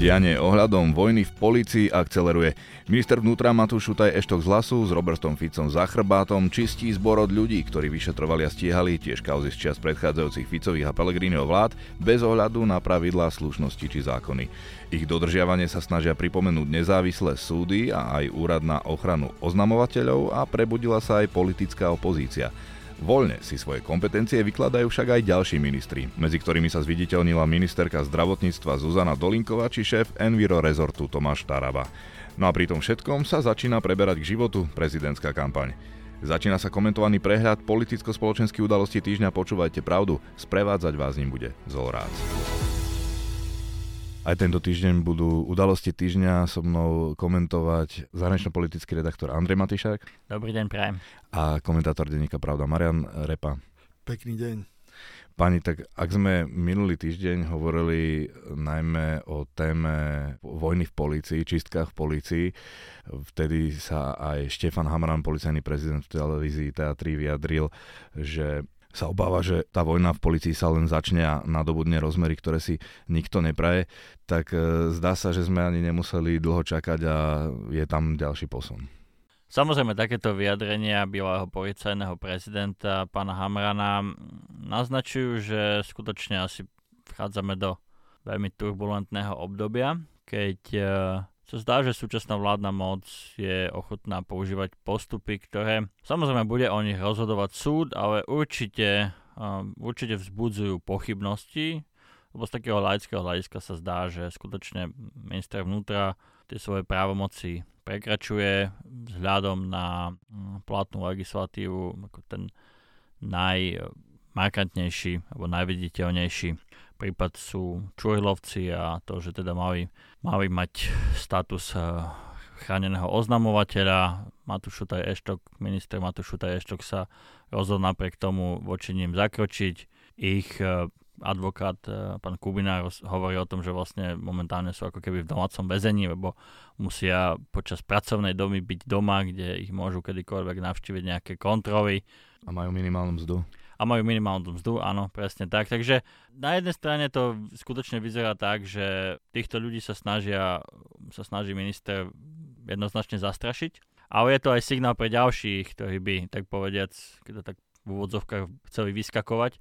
Dianie ohľadom vojny v polícii akceleruje. Minister vnútra Matúš Šutaj Eštok z Lasu s Robertom Ficom za chrbátom čistí zbor od ľudí, ktorí vyšetrovali a stíhali tiež kauzy z čas predchádzajúcich Ficových a Pelegríneho vlád bez ohľadu na pravidlá slušnosti či zákony. Ich dodržiavanie sa snažia pripomenúť nezávislé súdy a aj úrad na ochranu oznamovateľov a prebudila sa aj politická opozícia. Voľne si svoje kompetencie vykladajú však aj ďalší ministri, medzi ktorými sa zviditeľnila ministerka zdravotníctva Zuzana Dolinková či šéf Enviro rezortu Tomáš Taraba. No a pri tom všetkom sa začína preberať k životu prezidentská kampaň. Začína sa komentovaný prehľad politicko-spoločenských udalostí týždňa Počúvajte pravdu. Sprevádzať vás ním bude Zolrác. Aj tento týždeň budú udalosti týždňa so mnou komentovať zahranično-politický redaktor Andrej Matišák. Dobrý deň, prajem. A komentátor denníka Pravda Marian Repa. Pekný deň. Pani, tak ak sme minulý týždeň hovorili najmä o téme vojny v polícii, čistkách v polícii, vtedy sa aj Štefan Hamran, policajný prezident v televízii TA3 vyjadril, že sa obáva, že tá vojna v policii sa len začne a nadobudne rozmery, ktoré si nikto nepraje, tak e, zdá sa, že sme ani nemuseli dlho čakať a je tam ďalší posun. Samozrejme, takéto vyjadrenia bývalého policajného prezidenta pána Hamrana naznačujú, že skutočne asi vchádzame do veľmi turbulentného obdobia, keď e, sa zdá, že súčasná vládna moc je ochotná používať postupy, ktoré samozrejme bude o nich rozhodovať súd, ale určite, určite vzbudzujú pochybnosti, lebo z takého laického hľadiska sa zdá, že skutočne minister vnútra tie svoje právomoci prekračuje vzhľadom na platnú legislatívu ako ten najmarkantnejší alebo najviditeľnejší prípad sú čujlovci a to, že teda mali, mali mať status eh, chráneného oznamovateľa. Matúš Šutaj Eštok, minister Matúš Šutaj Eštok sa rozhodol napriek tomu voči ním zakročiť. Ich eh, advokát, eh, pán Kubinár, hovorí o tom, že vlastne momentálne sú ako keby v domácom väzení, lebo musia počas pracovnej domy byť doma, kde ich môžu kedykoľvek navštíviť nejaké kontroly. A majú minimálnu mzdu a majú minimálnu mzdu, áno, presne tak. Takže na jednej strane to skutočne vyzerá tak, že týchto ľudí sa snažia, sa snaží minister jednoznačne zastrašiť, ale je to aj signál pre ďalších, ktorí by, tak povediac, keď to tak v úvodzovkách chceli vyskakovať.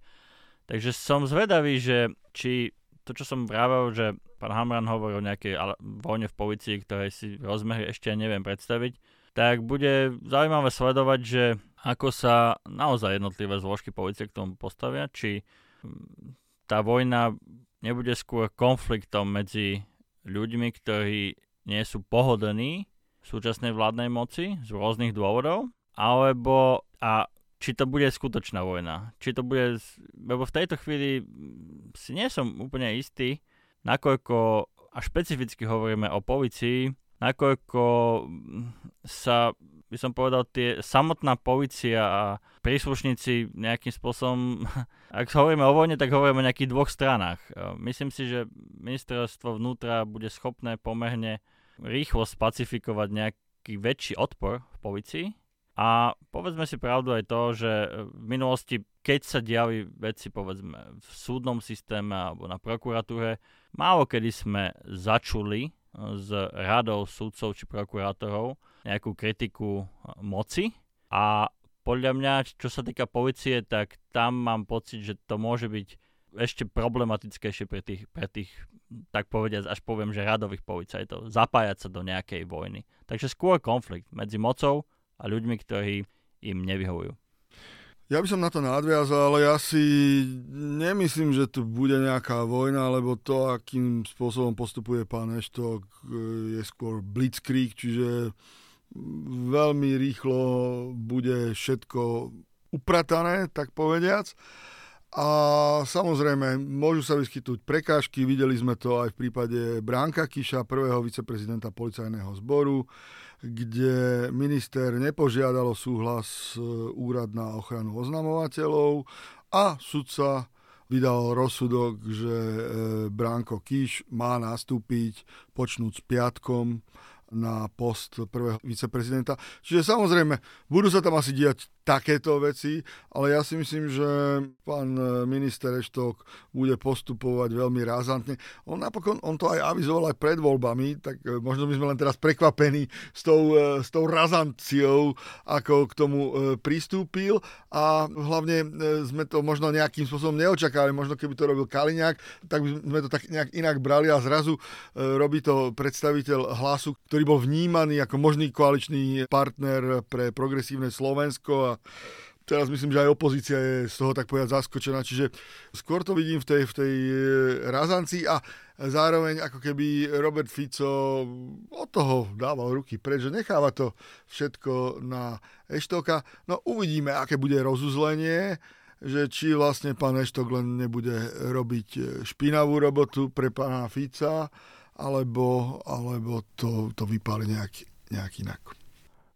Takže som zvedavý, že či to, čo som vravel, že pán Hamran hovorí o nejakej vojne v policii, ktorej si rozmery ešte neviem predstaviť, tak bude zaujímavé sledovať, že ako sa naozaj jednotlivé zložky policie k tomu postavia, či hm, tá vojna nebude skôr konfliktom medzi ľuďmi, ktorí nie sú pohodení v súčasnej vládnej moci z rôznych dôvodov, alebo a či to bude skutočná vojna. Či to bude, lebo v tejto chvíli hm, si nie som úplne istý, nakoľko a špecificky hovoríme o policii, nakoľko hm, sa by som povedal, tie samotná policia a príslušníci nejakým spôsobom, ak hovoríme o vojne, tak hovoríme o nejakých dvoch stranách. E, myslím si, že ministerstvo vnútra bude schopné pomerne rýchlo spacifikovať nejaký väčší odpor v policii. A povedzme si pravdu aj to, že v minulosti, keď sa diali veci povedzme v súdnom systéme alebo na prokuratúre, málo kedy sme začuli z radou súdcov či prokurátorov nejakú kritiku moci a podľa mňa, čo sa týka policie, tak tam mám pocit, že to môže byť ešte problematickejšie pre tých, pre tých tak povediať, až poviem, že radových policajtov, zapájať sa do nejakej vojny. Takže skôr konflikt medzi mocou a ľuďmi, ktorí im nevyhovujú. Ja by som na to nadviazal, ale ja si nemyslím, že tu bude nejaká vojna, lebo to, akým spôsobom postupuje pán Eštok, je skôr blitzkrieg, čiže veľmi rýchlo bude všetko upratané, tak povediac. A samozrejme, môžu sa vyskytnúť prekážky, videli sme to aj v prípade Bránka Kiša, prvého viceprezidenta policajného zboru, kde minister nepožiadalo súhlas e, úrad na ochranu oznamovateľov a sudca vydal rozsudok, že e, Bránko Kiš má nastúpiť počnúť s piatkom na post prvého viceprezidenta. Čiže samozrejme, budú sa tam asi diať takéto veci, ale ja si myslím, že pán minister Eštok bude postupovať veľmi razantne. On napokon, on to aj avizoval aj pred voľbami, tak e, možno by sme len teraz prekvapení s tou, e, s tou razanciou, ako k tomu e, pristúpil a hlavne sme to možno nejakým spôsobom neočakávali, možno keby to robil Kaliňák, tak by sme to tak nejak inak brali a zrazu robí to predstaviteľ hlasu, ktorý bol vnímaný ako možný koaličný partner pre progresívne Slovensko a teraz myslím, že aj opozícia je z toho tak povedať zaskočená, čiže skôr to vidím v tej, v tej e, razancii a zároveň ako keby Robert Fico od toho dával ruky preč, že necháva to všetko na Eštoka. No uvidíme, aké bude rozuzlenie, že či vlastne pán Eštok len nebude robiť e, špinavú robotu pre pána Fica, alebo, alebo to, to vypáli nejak, nejak inak.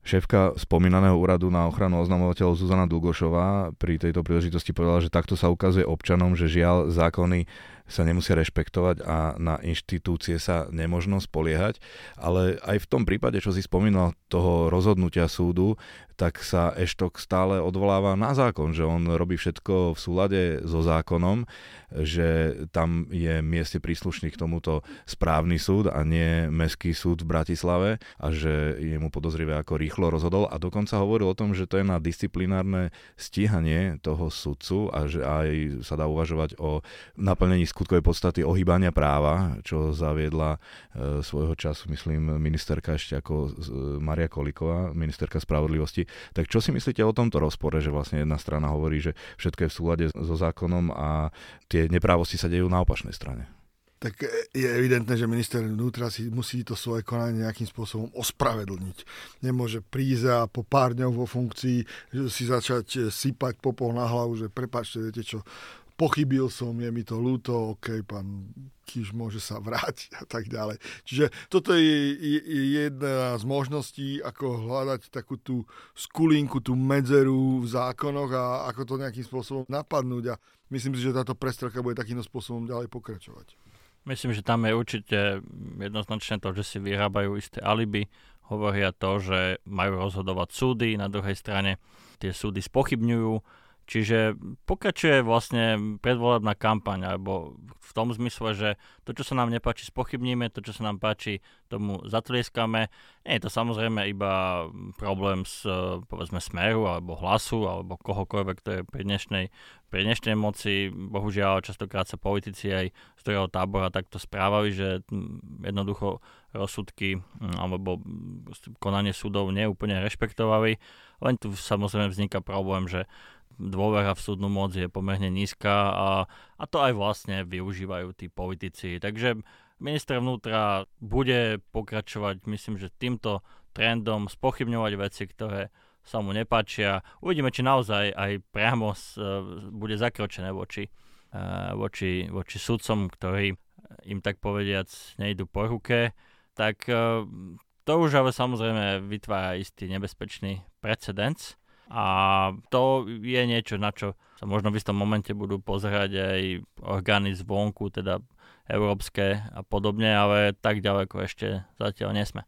Šéfka spomínaného úradu na ochranu oznamovateľov Zuzana Dlugošová pri tejto príležitosti povedala, že takto sa ukazuje občanom, že žiaľ zákony sa nemusia rešpektovať a na inštitúcie sa nemožno spoliehať. Ale aj v tom prípade, čo si spomínal, toho rozhodnutia súdu, tak sa Eštok stále odvoláva na zákon, že on robí všetko v súlade so zákonom, že tam je mieste príslušný k tomuto správny súd a nie mestský súd v Bratislave a že je mu podozrivé, ako rýchlo rozhodol a dokonca hovoril o tom, že to je na disciplinárne stíhanie toho sudcu a že aj sa dá uvažovať o naplnení skutkovej podstaty ohýbania práva, čo zaviedla e, svojho času, myslím, ministerka ešte ako e, Maria Koliková, ministerka spravodlivosti. Tak čo si myslíte o tomto rozpore, že vlastne jedna strana hovorí, že všetko je v súlade so zákonom a tie neprávosti sa dejú na opačnej strane? tak je evidentné, že minister vnútra si musí to svoje konanie nejakým spôsobom ospravedlniť. Nemôže prísť a po pár dňoch vo funkcii si začať sypať popol na hlavu, že prepáčte, viete čo, pochybil som, je mi to ľúto, ok, pán Kiš môže sa vrátiť a tak ďalej. Čiže toto je, jedna z možností, ako hľadať takú tú skulinku, tú medzeru v zákonoch a ako to nejakým spôsobom napadnúť a myslím si, že táto prestrelka bude takýmto spôsobom ďalej pokračovať. Myslím, že tam je určite jednoznačne to, že si vyrábajú isté alibi, hovoria to, že majú rozhodovať súdy, na druhej strane tie súdy spochybňujú Čiže pokračuje vlastne predvolebná kampaň, alebo v tom zmysle, že to, čo sa nám nepáči, spochybníme, to, čo sa nám páči, tomu zatlieskame. Nie je to samozrejme iba problém s, povedzme, smeru, alebo hlasu, alebo kohokoľvek, to je pri dnešnej, pri dnešnej moci. Bohužiaľ, častokrát sa politici aj z ktorého tábora takto správali, že jednoducho rozsudky alebo konanie súdov neúplne rešpektovali. Len tu samozrejme vzniká problém, že dôvera v súdnu moc je pomerne nízka a, a to aj vlastne využívajú tí politici. Takže minister vnútra bude pokračovať, myslím, že týmto trendom spochybňovať veci, ktoré sa mu nepáčia. Uvidíme, či naozaj aj priamo s, bude zakročené voči, uh, voči, voči sudcom, ktorí im tak povediac nejdu po ruke. Tak uh, to už ale samozrejme vytvára istý nebezpečný precedens a to je niečo, na čo sa možno v istom momente budú pozerať aj orgány zvonku, teda európske a podobne, ale tak ďaleko ešte zatiaľ nesme.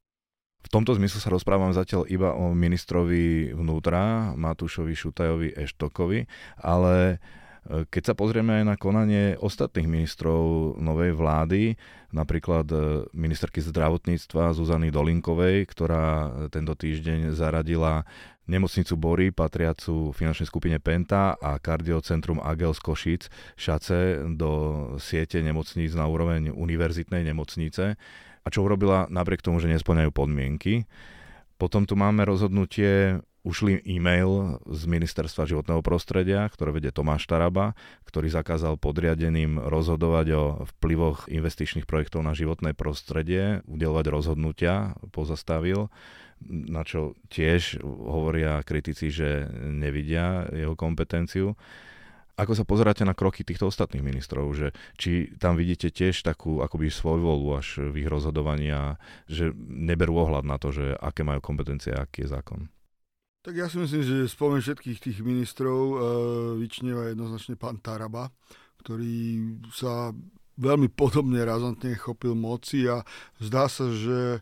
V tomto zmysle sa rozprávam zatiaľ iba o ministrovi vnútra, Matúšovi Šutajovi Eštokovi, ale keď sa pozrieme aj na konanie ostatných ministrov novej vlády, napríklad e, ministerky zdravotníctva Zuzany Dolinkovej, ktorá tento týždeň zaradila nemocnicu Bory, patriacu finančnej skupine Penta a kardiocentrum Agel z Košic, šace do siete nemocníc na úroveň univerzitnej nemocnice. A čo urobila napriek tomu, že nesplňajú podmienky. Potom tu máme rozhodnutie ušli e-mail z Ministerstva životného prostredia, ktoré vedie Tomáš Taraba, ktorý zakázal podriadeným rozhodovať o vplyvoch investičných projektov na životné prostredie, udelovať rozhodnutia, pozastavil na čo tiež hovoria kritici, že nevidia jeho kompetenciu. Ako sa pozeráte na kroky týchto ostatných ministrov, že či tam vidíte tiež takú akoby svojvolu až v ich rozhodovania, že neberú ohľad na to, že aké majú kompetencie a aký je zákon? Tak ja si myslím, že spomen všetkých tých ministrov e, vyčnieva jednoznačne pán Taraba, ktorý sa veľmi podobne razantne chopil moci a zdá sa, že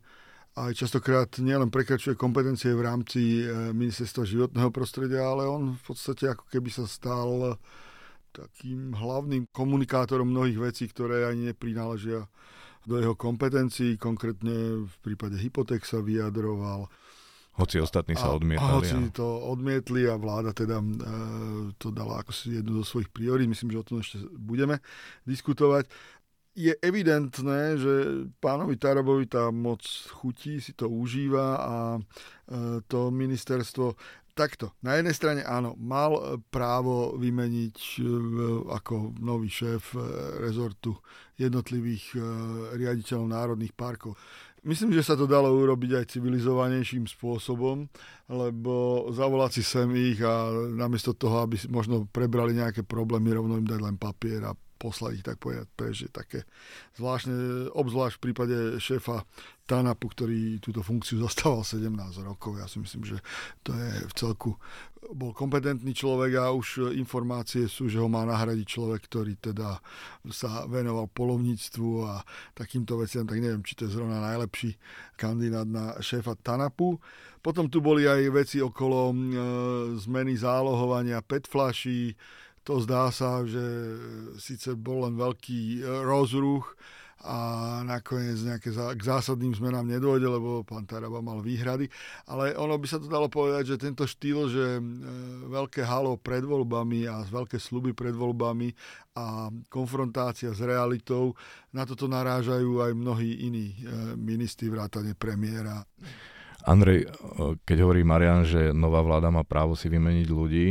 aj častokrát nielen prekračuje kompetencie v rámci e, ministerstva životného prostredia, ale on v podstate ako keby sa stal takým hlavným komunikátorom mnohých vecí, ktoré ani neprináležia do jeho kompetencií. Konkrétne v prípade hypoték sa vyjadroval. Hoci ostatní sa odmietali. A hoci to odmietli a vláda teda e, to dala ako si jednu zo svojich priorít. Myslím, že o tom ešte budeme diskutovať. Je evidentné, že pánovi Tarabovi tá moc chutí, si to užíva a e, to ministerstvo takto. Na jednej strane áno, mal právo vymeniť e, ako nový šéf e, rezortu jednotlivých e, riaditeľov národných parkov. Myslím, že sa to dalo urobiť aj civilizovanejším spôsobom, lebo zavolať si sem ich a namiesto toho, aby možno prebrali nejaké problémy, rovno im dať len papier a poslať ich tak povedať preč, je také zvláštne, obzvlášť v prípade šéfa Tanapu, ktorý túto funkciu zastával 17 rokov. Ja si myslím, že to je v celku bol kompetentný človek a už informácie sú, že ho má nahradiť človek, ktorý teda sa venoval polovníctvu a takýmto veciam, tak neviem, či to je zrovna najlepší kandidát na šéfa Tanapu. Potom tu boli aj veci okolo e, zmeny zálohovania PET flaší, to zdá sa, že síce bol len veľký e, rozruch a nakoniec nejaké k zásadným zmenám nedôjde, lebo pán Taraba mal výhrady. Ale ono by sa to dalo povedať, že tento štýl, že e, veľké halo pred voľbami a veľké sluby pred voľbami a konfrontácia s realitou, na toto narážajú aj mnohí iní e, ministri vrátane premiéra. Andrej, keď hovorí Marian, že nová vláda má právo si vymeniť ľudí,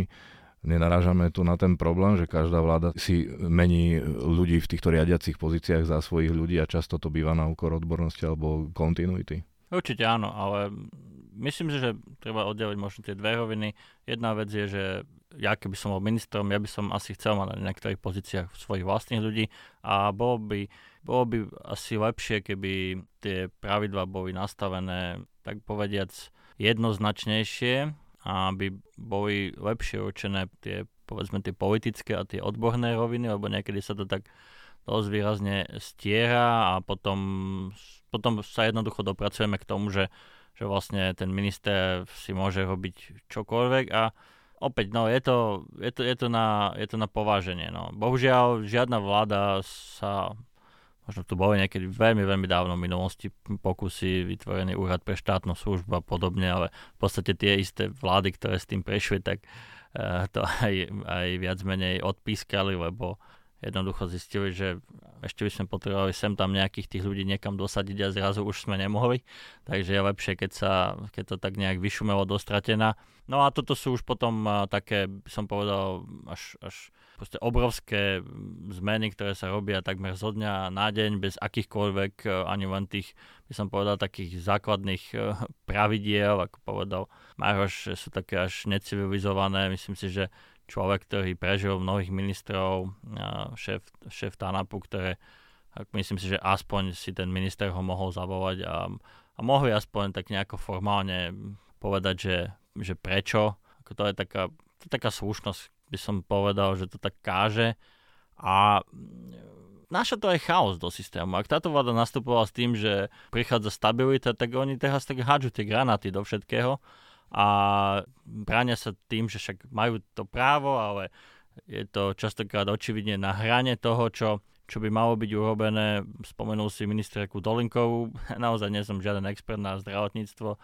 nenarážame tu na ten problém, že každá vláda si mení ľudí v týchto riadiacich pozíciách za svojich ľudí a často to býva na úkor odbornosti alebo kontinuity? Určite áno, ale myslím si, že treba oddeliť možno tie dve roviny. Jedna vec je, že ja keby som bol ministrom, ja by som asi chcel mať na niektorých pozíciách svojich vlastných ľudí a bolo by, bolo by asi lepšie, keby tie pravidla boli nastavené, tak povediac, jednoznačnejšie aby boli lepšie určené tie, povedzme, tie politické a tie odborné roviny, lebo niekedy sa to tak dosť výrazne stiera a potom, potom sa jednoducho dopracujeme k tomu, že, že vlastne ten minister si môže robiť čokoľvek a opäť, no je to, je to, je to, na, je to na pováženie. No. Bohužiaľ, žiadna vláda sa možno tu boli niekedy veľmi, veľmi dávno v minulosti pokusy vytvorený úrad pre štátnu službu a podobne, ale v podstate tie isté vlády, ktoré s tým prešli, tak uh, to aj, aj viac menej odpískali, lebo jednoducho zistili, že ešte by sme potrebovali sem tam nejakých tých ľudí niekam dosadiť a zrazu už sme nemohli. Takže je lepšie, keď, sa, keď to tak nejak vyšumelo dostratená. No a toto sú už potom uh, také, by som povedal, až, až proste obrovské zmeny, ktoré sa robia takmer zo dňa na deň bez akýchkoľvek uh, ani len tých, by som povedal, takých základných uh, pravidiel, ako povedal Maroš, sú také až necivilizované. Myslím si, že človek, ktorý prežil mnohých ministrov, šéf, šéf TANAPu, ktoré myslím si, že aspoň si ten minister ho mohol zavolať a, a mohli aspoň tak nejako formálne povedať, že, že prečo. Ako to je taká, to je taká slušnosť, by som povedal, že to tak káže. A náša to aj chaos do systému. Ak táto vláda nastupovala s tým, že prichádza stabilita, tak oni teraz tak hádžu tie granáty do všetkého a bránia sa tým, že však majú to právo, ale je to častokrát očividne na hrane toho, čo, čo by malo byť urobené. Spomenul si ministerku Dolinkovú, naozaj nie som žiaden expert na zdravotníctvo,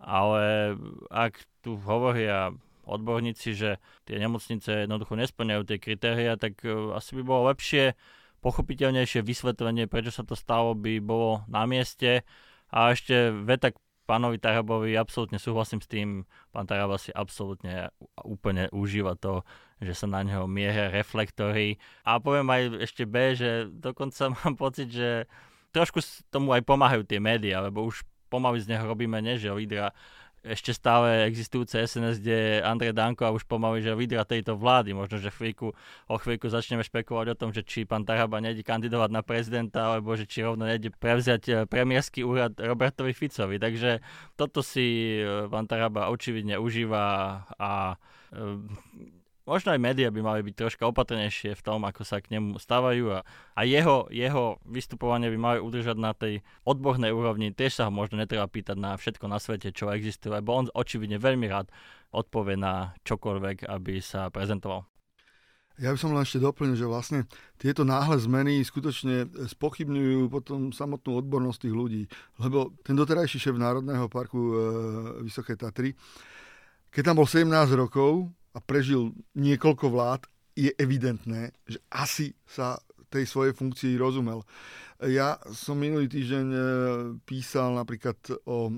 ale ak tu hovoria odborníci, že tie nemocnice jednoducho nesplňajú tie kritéria, tak e, asi by bolo lepšie, pochopiteľnejšie vysvetlenie, prečo sa to stalo, by bolo na mieste. A ešte veta pánovi Tarabovi absolútne súhlasím s tým. Pán Taraba si absolútne úplne užíva to, že sa na neho mieria reflektory. A poviem aj ešte B, že dokonca mám pocit, že trošku tomu aj pomáhajú tie médiá, lebo už pomaly z neho robíme nie, že lídra ešte stále existujúce SNS, kde je Andrej Danko a už pomaly, že lídra tejto vlády. Možno, že chvíľku, o chvíľku začneme špekulovať o tom, že či pán Taraba nejde kandidovať na prezidenta, alebo že či rovno nejde prevziať eh, premiérsky úrad Robertovi Ficovi. Takže toto si eh, pán Taraba očividne užíva a eh, možno aj médiá by mali byť troška opatrnejšie v tom, ako sa k nemu stávajú a, a jeho, jeho vystupovanie by mali udržať na tej odbornej úrovni. Tiež sa ho možno netreba pýtať na všetko na svete, čo existuje, lebo on očividne veľmi rád odpovie na čokoľvek, aby sa prezentoval. Ja by som len ešte doplnil, že vlastne tieto náhle zmeny skutočne spochybňujú potom samotnú odbornosť tých ľudí. Lebo ten doterajší šéf Národného parku e, Vysoké Tatry, keď tam bol 17 rokov a prežil niekoľko vlád, je evidentné, že asi sa tej svojej funkcii rozumel. Ja som minulý týždeň e, písal napríklad o e,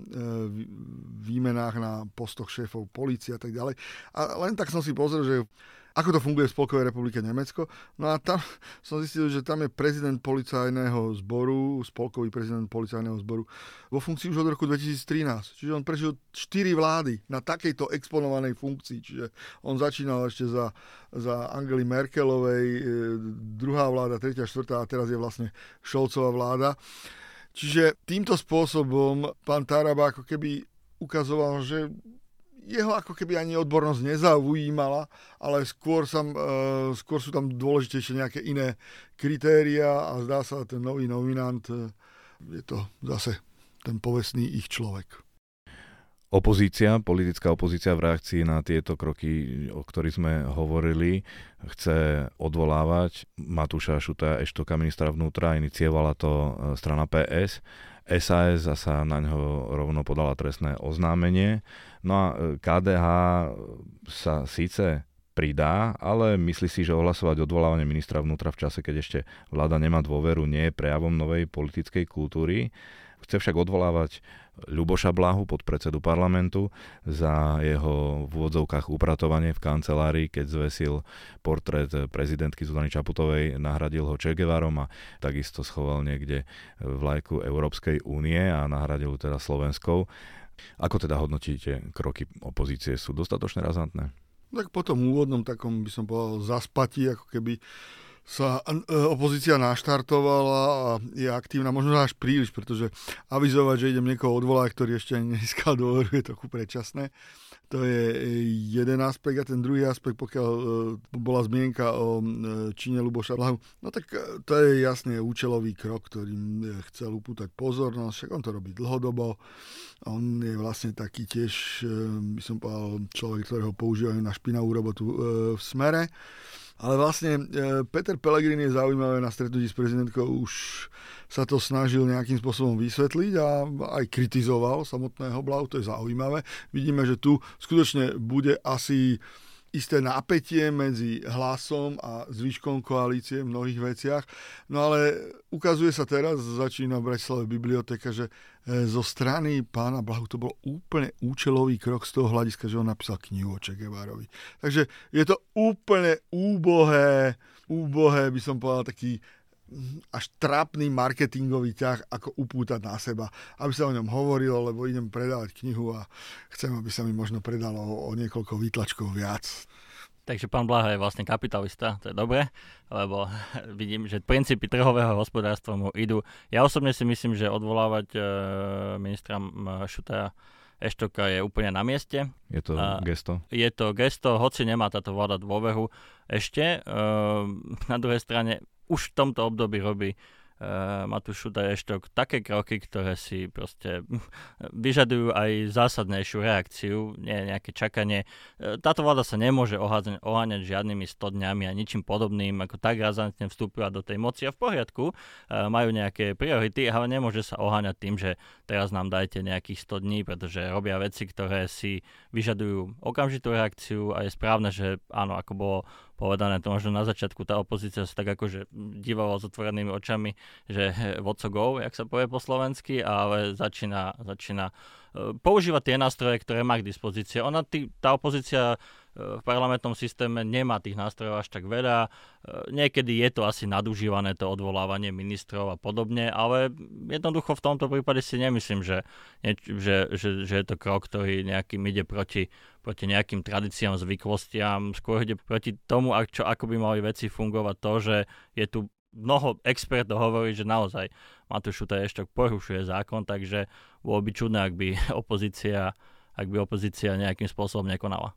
výmenách na postoch šéfov policie a tak ďalej. A len tak som si pozrel, že ako to funguje v Spolkovej republike Nemecko. No a tam som zistil, že tam je prezident policajného zboru, spolkový prezident policajného zboru vo funkcii už od roku 2013. Čiže on prežil 4 vlády na takejto exponovanej funkcii. Čiže on začínal ešte za, za Angely Merkelovej, e, druhá vláda, tretia, štvrtá a teraz je vlastne Šolcová vláda. Čiže týmto spôsobom pán Taraba ako keby ukazoval, že jeho ako keby ani odbornosť nezaujímala, ale skôr, sam, uh, skôr sú tam dôležitejšie nejaké iné kritéria a zdá sa, ten nový nominant uh, je to zase ten povestný ich človek. Opozícia, politická opozícia v reakcii na tieto kroky, o ktorých sme hovorili, chce odvolávať Matúša Šuta Eštoka, ministra vnútra, iniciovala to e, strana PS. SAS zasa na ňo rovno podala trestné oznámenie. No a e, KDH sa síce pridá, ale myslí si, že ohlasovať odvolávanie ministra vnútra v čase, keď ešte vláda nemá dôveru, nie je prejavom novej politickej kultúry. Chce však odvolávať Ľuboša Blahu, podpredsedu parlamentu, za jeho v úvodzovkách upratovanie v kancelárii, keď zvesil portrét prezidentky Zuzany Čaputovej, nahradil ho Che Guevarom a takisto schoval niekde vlajku Európskej únie a nahradil teda Slovenskou. Ako teda hodnotíte kroky opozície? Sú dostatočne razantné? Tak po tom úvodnom takom by som povedal zaspatí, ako keby sa e, opozícia naštartovala a je aktívna, možno až príliš, pretože avizovať, že idem niekoho odvolať, ktorý ešte nezískal dôveru, je trochu predčasné. To je jeden aspekt a ten druhý aspekt, pokiaľ e, bola zmienka o e, Číne Luboša Blahu, no tak to je jasne účelový krok, ktorým chcel upútať pozornosť, však on to robí dlhodobo. On je vlastne taký tiež, by som povedal, človek, ktorého používajú na špinavú robotu v smere. Ale vlastne e, Peter Pellegrini je zaujímavé na stretnutí s prezidentkou už sa to snažil nejakým spôsobom vysvetliť a aj kritizoval samotného Blau, to je zaujímavé. Vidíme, že tu skutočne bude asi isté napätie medzi hlasom a zvyškom koalície v mnohých veciach. No ale ukazuje sa teraz, začína v Bratislave biblioteka, že e, zo strany pána Blahu to bol úplne účelový krok z toho hľadiska, že on napísal knihu o Che Guevarovi. Takže je to úplne úbohé, úbohé, by som povedal, taký až trápny marketingový ťah, ako upútať na seba, aby sa o ňom hovorilo, lebo idem predávať knihu a chcem, aby sa mi možno predalo o, o niekoľko výtlačkov viac. Takže pán Blaha je vlastne kapitalista, to je dobre, lebo vidím, že princípy trhového hospodárstva mu idú. Ja osobne si myslím, že odvolávať e, ministra Šuta Eštoka je úplne na mieste. Je to a gesto? Je to gesto, hoci nemá táto vláda dôvehu ešte. E, na druhej strane už v tomto období robí uh, Matúš Šutaj také kroky, ktoré si proste vyžadujú aj zásadnejšiu reakciu, nie nejaké čakanie. Uh, táto vláda sa nemôže oháňať, oháňať žiadnymi 100 dňami a ničím podobným, ako tak razantne vstúpila do tej moci a v poriadku, uh, majú nejaké priority, ale nemôže sa oháňať tým, že teraz nám dajte nejakých 100 dní, pretože robia veci, ktoré si vyžadujú okamžitú reakciu a je správne, že áno, ako bolo povedané, to možno na začiatku tá opozícia sa tak akože dívala s otvorenými očami, že what's go, jak sa povie po slovensky, ale začína, začína e, používať tie nástroje, ktoré má k dispozícii. Ona, tý, tá opozícia v parlamentnom systéme nemá tých nástrojov až tak veľa. E, niekedy je to asi nadužívané to odvolávanie ministrov a podobne, ale jednoducho v tomto prípade si nemyslím, že, že, že, že je to krok, ktorý nejakým ide proti, proti nejakým tradíciám, zvyklostiam. Skôr ide proti tomu, čo, ako by mali veci fungovať to, že je tu mnoho expertov hovorí, že naozaj Matúš Šutaj ešte porušuje zákon, takže bolo by čudné, ak by opozícia, ak by opozícia nejakým spôsobom nekonala.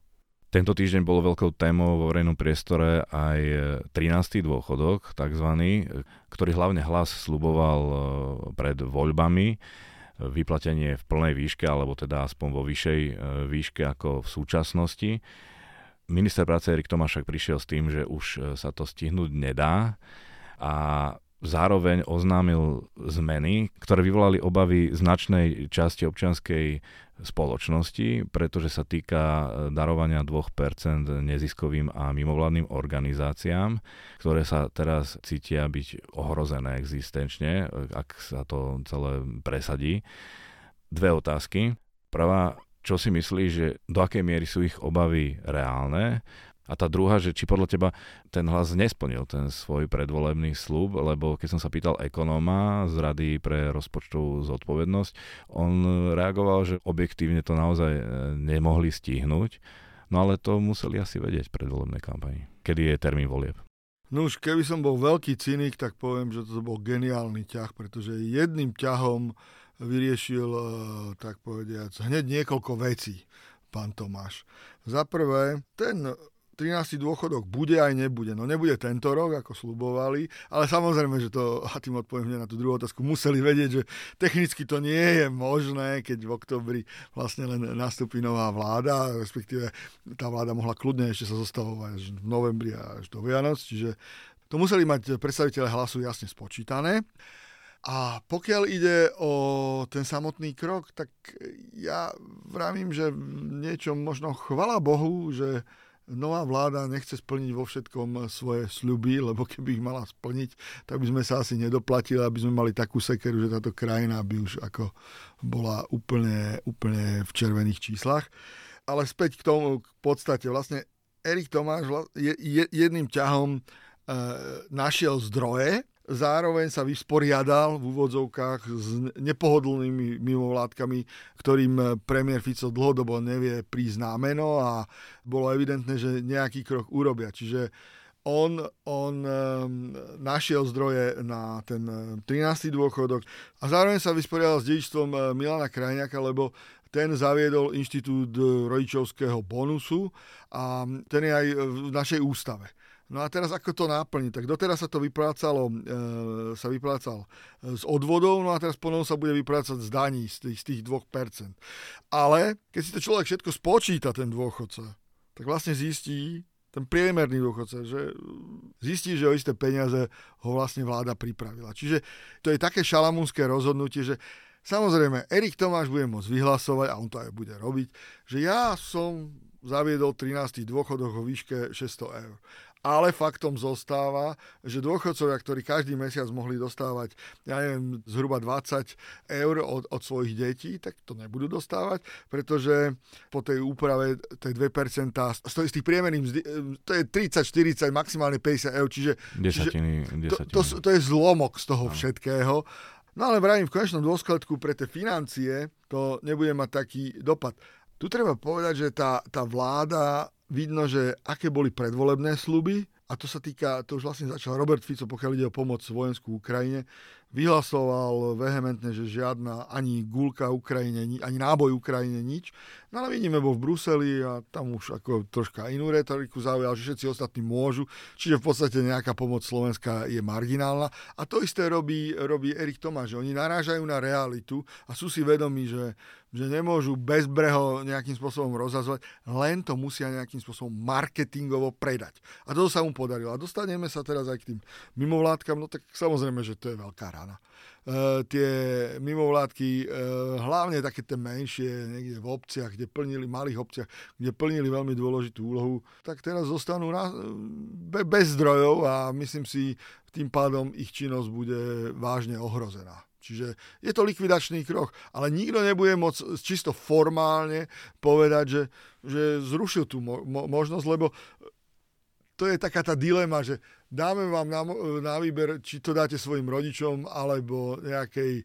Tento týždeň bolo veľkou témou vo verejnom priestore aj 13. dôchodok, takzvaný, ktorý hlavne hlas sluboval e, pred voľbami vyplatenie v plnej výške, alebo teda aspoň vo vyššej e, výške ako v súčasnosti. Minister práce Erik Tomáš však prišiel s tým, že už e, sa to stihnúť nedá a zároveň oznámil zmeny, ktoré vyvolali obavy značnej časti občianskej spoločnosti, pretože sa týka e, darovania 2% neziskovým a mimovládnym organizáciám, ktoré sa teraz cítia byť ohrozené existenčne, e, ak sa to celé presadí. Dve otázky. Prvá, čo si myslíš, že do akej miery sú ich obavy reálne a tá druhá, že či podľa teba ten hlas nesplnil ten svoj predvolebný slúb, lebo keď som sa pýtal ekonóma z Rady pre rozpočtovú zodpovednosť, on reagoval, že objektívne to naozaj e, nemohli stihnúť, no ale to museli asi vedieť predvolebnej kampani. Kedy je termín volieb? No už keby som bol veľký cynik, tak poviem, že to bol geniálny ťah, pretože jedným ťahom vyriešil, e, tak povediac, hneď niekoľko vecí pán Tomáš. Za prvé, ten 13. dôchodok bude aj nebude. No nebude tento rok, ako slubovali, ale samozrejme, že to, a tým odpoviem na tú druhú otázku, museli vedieť, že technicky to nie je možné, keď v oktobri vlastne len nastúpi nová vláda, respektíve tá vláda mohla kľudne ešte sa zostavovať až v novembri až do Vianoc, čiže to museli mať predstaviteľe hlasu jasne spočítané. A pokiaľ ide o ten samotný krok, tak ja vravím, že niečo možno chvala Bohu, že nová vláda nechce splniť vo všetkom svoje sľuby, lebo keby ich mala splniť, tak by sme sa asi nedoplatili, aby sme mali takú sekeru, že táto krajina by už ako bola úplne, úplne v červených číslach. Ale späť k tomu, k podstate, vlastne Erik Tomáš je, jedným ťahom e, našiel zdroje, zároveň sa vysporiadal v úvodzovkách s nepohodlnými mimovládkami, ktorým premiér Fico dlhodobo nevie prísť meno a bolo evidentné, že nejaký krok urobia. Čiže on, on um, našiel zdroje na ten 13. dôchodok a zároveň sa vysporiadal s dedičstvom Milana Krajňaka, lebo ten zaviedol inštitút rodičovského bonusu a ten je aj v našej ústave. No a teraz ako to náplniť? Tak doteraz sa to vyplácalo, e, sa vyplácal e, z odvodov, no a teraz ponovno sa bude vyplácať z daní, z tých, z tých 2%. Ale keď si to človek všetko spočíta, ten dôchodca, tak vlastne zistí, ten priemerný dôchodca, že zistí, že o isté peniaze ho vlastne vláda pripravila. Čiže to je také šalamúnske rozhodnutie, že samozrejme Erik Tomáš bude môcť vyhlasovať, a on to aj bude robiť, že ja som zaviedol 13. dôchodok vo výške 600 eur ale faktom zostáva, že dôchodcovia, ktorí každý mesiac mohli dostávať, ja neviem, zhruba 20 eur od, od svojich detí, tak to nebudú dostávať, pretože po tej úprave tej 2% z tých priemerných mzdy, to je 30, 40, maximálne 50 eur, čiže, desatiny, desatiny. To, to, to je zlomok z toho no. všetkého. No ale vravím, v konečnom dôsledku pre tie financie to nebude mať taký dopad. Tu treba povedať, že tá, tá vláda vidno, že aké boli predvolebné sluby, a to sa týka, to už vlastne začal Robert Fico, pokiaľ ide o pomoc vojenskú Ukrajine, vyhlasoval vehementne, že žiadna ani gulka Ukrajine, ani náboj Ukrajine, nič. No ale vidíme, bol v Bruseli a tam už ako troška inú retoriku zaujal, že všetci ostatní môžu, čiže v podstate nejaká pomoc Slovenska je marginálna. A to isté robí, robí Erik Tomáš, že oni narážajú na realitu a sú si vedomí, že že nemôžu bezbreho nejakým spôsobom rozhazovať, len to musia nejakým spôsobom marketingovo predať. A toto sa mu podarilo. A dostaneme sa teraz aj k tým mimovládkam, no tak samozrejme, že to je veľká rana. E, tie mimovládky, e, hlavne také tie menšie, niekde v obciach, kde plnili, malých obciach, kde plnili veľmi dôležitú úlohu, tak teraz zostanú na, be, bez zdrojov a myslím si, tým pádom ich činnosť bude vážne ohrozená. Čiže je to likvidačný krok, ale nikto nebude môcť čisto formálne povedať, že, že zrušil tú mo- možnosť, lebo to je taká tá dilema, že dáme vám na, na výber, či to dáte svojim rodičom alebo nejakej e,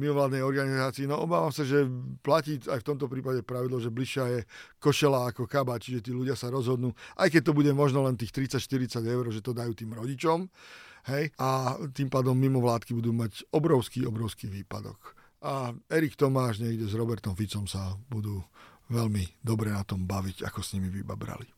mimovládnej organizácii. No obávam sa, že platí aj v tomto prípade pravidlo, že bližšia je košela ako kaba, čiže tí ľudia sa rozhodnú, aj keď to bude možno len tých 30-40 eur, že to dajú tým rodičom Hej? A tým pádom mimovládky budú mať obrovský, obrovský výpadok. A Erik Tomáš niekde s Robertom Ficom sa budú veľmi dobre na tom baviť, ako s nimi vybabrali.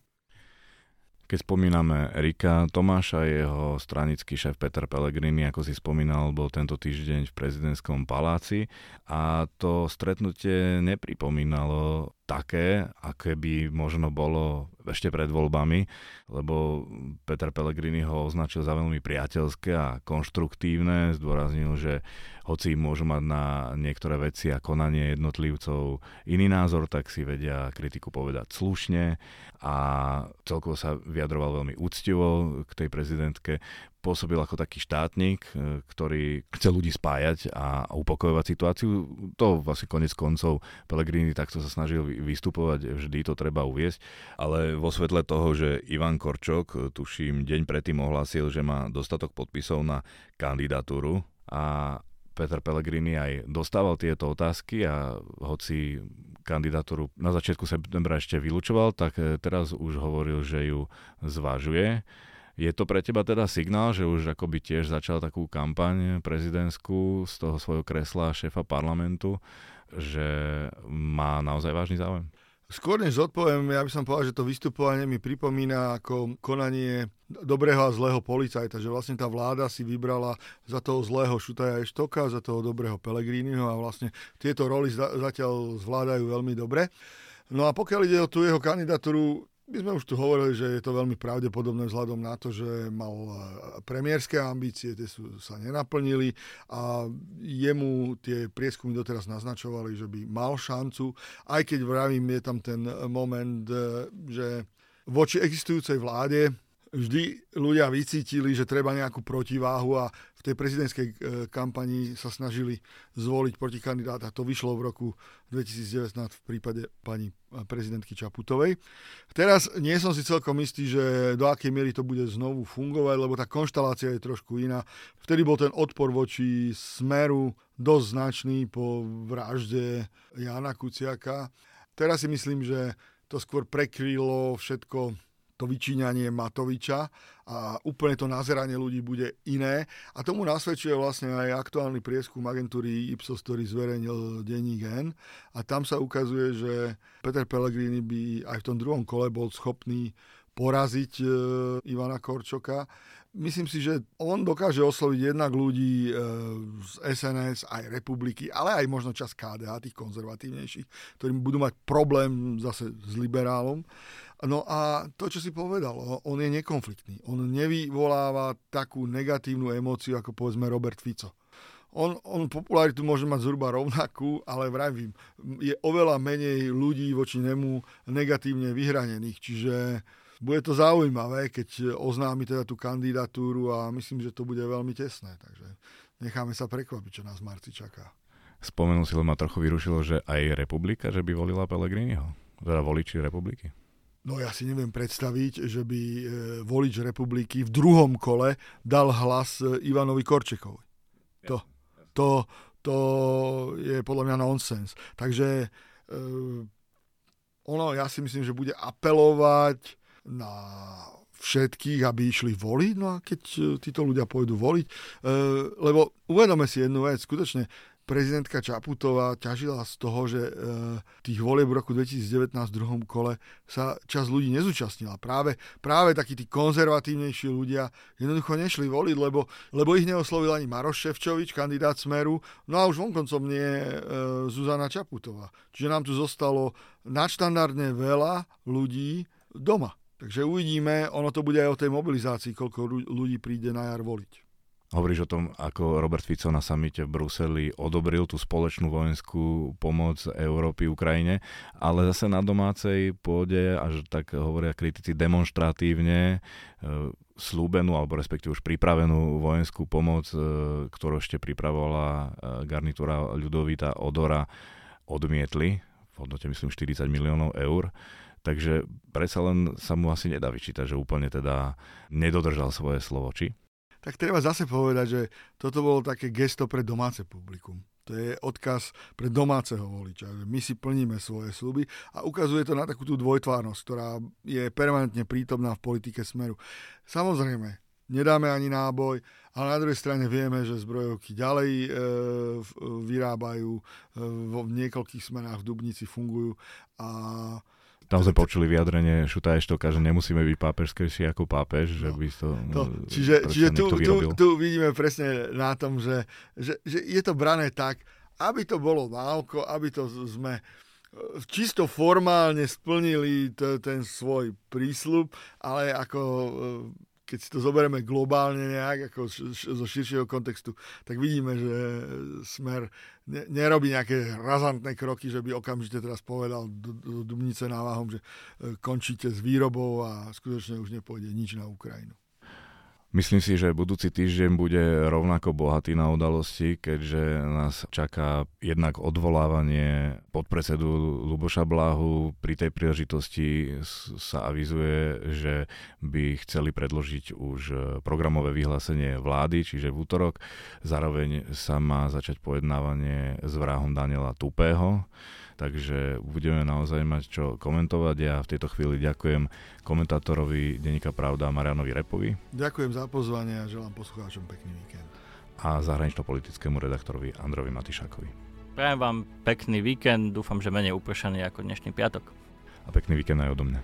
Keď spomíname Erika Tomáša, jeho stranický šéf Peter Pellegrini, ako si spomínal, bol tento týždeň v prezidentskom paláci. A to stretnutie nepripomínalo také, aké by možno bolo ešte pred voľbami, lebo Peter Pellegrini ho označil za veľmi priateľské a konštruktívne, zdôraznil, že hoci môžu mať na niektoré veci a konanie jednotlivcov iný názor, tak si vedia kritiku povedať slušne a celkovo sa vyjadroval veľmi úctivo k tej prezidentke pôsobil ako taký štátnik, e, ktorý chce ľudí spájať a upokojovať situáciu. To vlastne konec koncov Pellegrini takto sa snažil vystupovať, vždy to treba uviesť, ale vo svetle toho, že Ivan Korčok, tuším, deň predtým ohlásil, že má dostatok podpisov na kandidatúru a Peter Pellegrini aj dostával tieto otázky a hoci kandidatúru na začiatku septembra ešte vylúčoval, tak e, teraz už hovoril, že ju zvažuje. Je to pre teba teda signál, že už akoby tiež začal takú kampaň prezidentskú z toho svojho kresla šéfa parlamentu, že má naozaj vážny záujem? Skôr než odpoviem, ja by som povedal, že to vystupovanie mi pripomína ako konanie dobrého a zlého policajta, že vlastne tá vláda si vybrala za toho zlého Šutaja Eštoka, za toho dobrého Pelegrínyho a vlastne tieto roly zatiaľ zvládajú veľmi dobre. No a pokiaľ ide o tú jeho kandidatúru, my sme už tu hovorili, že je to veľmi pravdepodobné vzhľadom na to, že mal e, premiérske ambície, tie sú, sa nenaplnili a jemu tie prieskumy doteraz naznačovali, že by mal šancu, aj keď vravím, je tam ten moment, e, že voči existujúcej vláde vždy ľudia vycítili, že treba nejakú protiváhu a v tej prezidentskej e, kampani sa snažili zvoliť protikandidáta. To vyšlo v roku 2019 v prípade pani prezidentky Čaputovej. Teraz nie som si celkom istý, že do akej miery to bude znovu fungovať, lebo tá konštalácia je trošku iná. Vtedy bol ten odpor voči smeru dosť značný po vražde Jana Kuciaka. Teraz si myslím, že to skôr prekrylo všetko to vyčíňanie Matoviča a úplne to nazeranie ľudí bude iné. A tomu nasvedčuje vlastne aj aktuálny prieskum agentúry Ipsos, ktorý zverejnil denní Gen. A tam sa ukazuje, že Peter Pellegrini by aj v tom druhom kole bol schopný poraziť e, Ivana Korčoka. Myslím si, že on dokáže osloviť jednak ľudí e, z SNS, aj republiky, ale aj možno čas KDA, tých konzervatívnejších, ktorí budú mať problém zase s liberálom. No a to, čo si povedal, on je nekonfliktný. On nevyvoláva takú negatívnu emóciu, ako povedzme Robert Fico. On, on popularitu môže mať zhruba rovnakú, ale vravím, je oveľa menej ľudí voči nemu negatívne vyhranených. Čiže bude to zaujímavé, keď oznámi teda tú kandidatúru a myslím, že to bude veľmi tesné. Takže necháme sa prekvapiť, čo nás v marci čaká. Spomenul si, ma trochu vyrušilo, že aj republika, že by volila Pellegriniho. Teda voliči republiky. No ja si neviem predstaviť, že by e, volič republiky v druhom kole dal hlas e, Ivanovi Korčekovi. To, to, to je podľa mňa nonsens. Takže e, ono, ja si myslím, že bude apelovať na všetkých, aby išli voliť, no a keď títo ľudia pôjdu voliť, lebo uvedome si jednu vec, skutočne prezidentka Čaputová ťažila z toho, že e, tých volieb v roku 2019 v druhom kole sa čas ľudí nezúčastnila. Práve, práve takí tí konzervatívnejší ľudia jednoducho nešli voliť, lebo, lebo ich neoslovil ani Maroš Ševčovič, kandidát Smeru, no a už vonkoncom nie e, Zuzana Čaputová. Čiže nám tu zostalo nadštandardne veľa ľudí doma. Takže uvidíme, ono to bude aj o tej mobilizácii, koľko ľudí príde na jar voliť. Hovoríš o tom, ako Robert Fico na samite v Bruseli odobril tú spoločnú vojenskú pomoc Európy Ukrajine, ale zase na domácej pôde, až tak hovoria kritici, demonstratívne e, slúbenú, alebo respektíve už pripravenú vojenskú pomoc, e, ktorú ešte pripravovala e, garnitúra Ľudovita Odora, odmietli v hodnote myslím 40 miliónov eur. Takže predsa len sa mu asi nedá vyčítať, že úplne teda nedodržal svoje slovo, či? Tak treba zase povedať, že toto bolo také gesto pre domáce publikum. To je odkaz pre domáceho voliča. My si plníme svoje sluby a ukazuje to na takú tú dvojtvárnosť, ktorá je permanentne prítomná v politike Smeru. Samozrejme, nedáme ani náboj, ale na druhej strane vieme, že zbrojovky ďalej e, vyrábajú, e, vo niekoľkých smerách v Dubnici fungujú a tam sme počuli vyjadrenie Šuta Eštoka, že nemusíme byť pápežskejší ako pápež, že no. by to... to čiže čiže tu, tu, tu vidíme presne na tom, že, že, že je to brané tak, aby to bolo válko, aby to sme čisto formálne splnili t- ten svoj prísľub, ale ako keď si to zoberieme globálne nejak, ako zo širšieho kontextu, tak vidíme, že smer ne, nerobí nejaké razantné kroky, že by okamžite teraz povedal do, do Dubnice náváhom, že e, končíte s výrobou a skutočne už nepôjde nič na Ukrajinu. Myslím si, že budúci týždeň bude rovnako bohatý na udalosti, keďže nás čaká jednak odvolávanie podpredsedu Luboša Bláhu. Pri tej príležitosti sa avizuje, že by chceli predložiť už programové vyhlásenie vlády, čiže v útorok. Zároveň sa má začať pojednávanie s vrahom Daniela Tupého takže budeme naozaj mať čo komentovať. Ja v tejto chvíli ďakujem komentátorovi Denika Pravda Marianovi Repovi. Ďakujem za pozvanie a želám poslucháčom pekný víkend. A zahranično-politickému redaktorovi Androvi Matišákovi. Prajem vám pekný víkend, dúfam, že menej upršaný ako dnešný piatok. A pekný víkend aj odo mňa.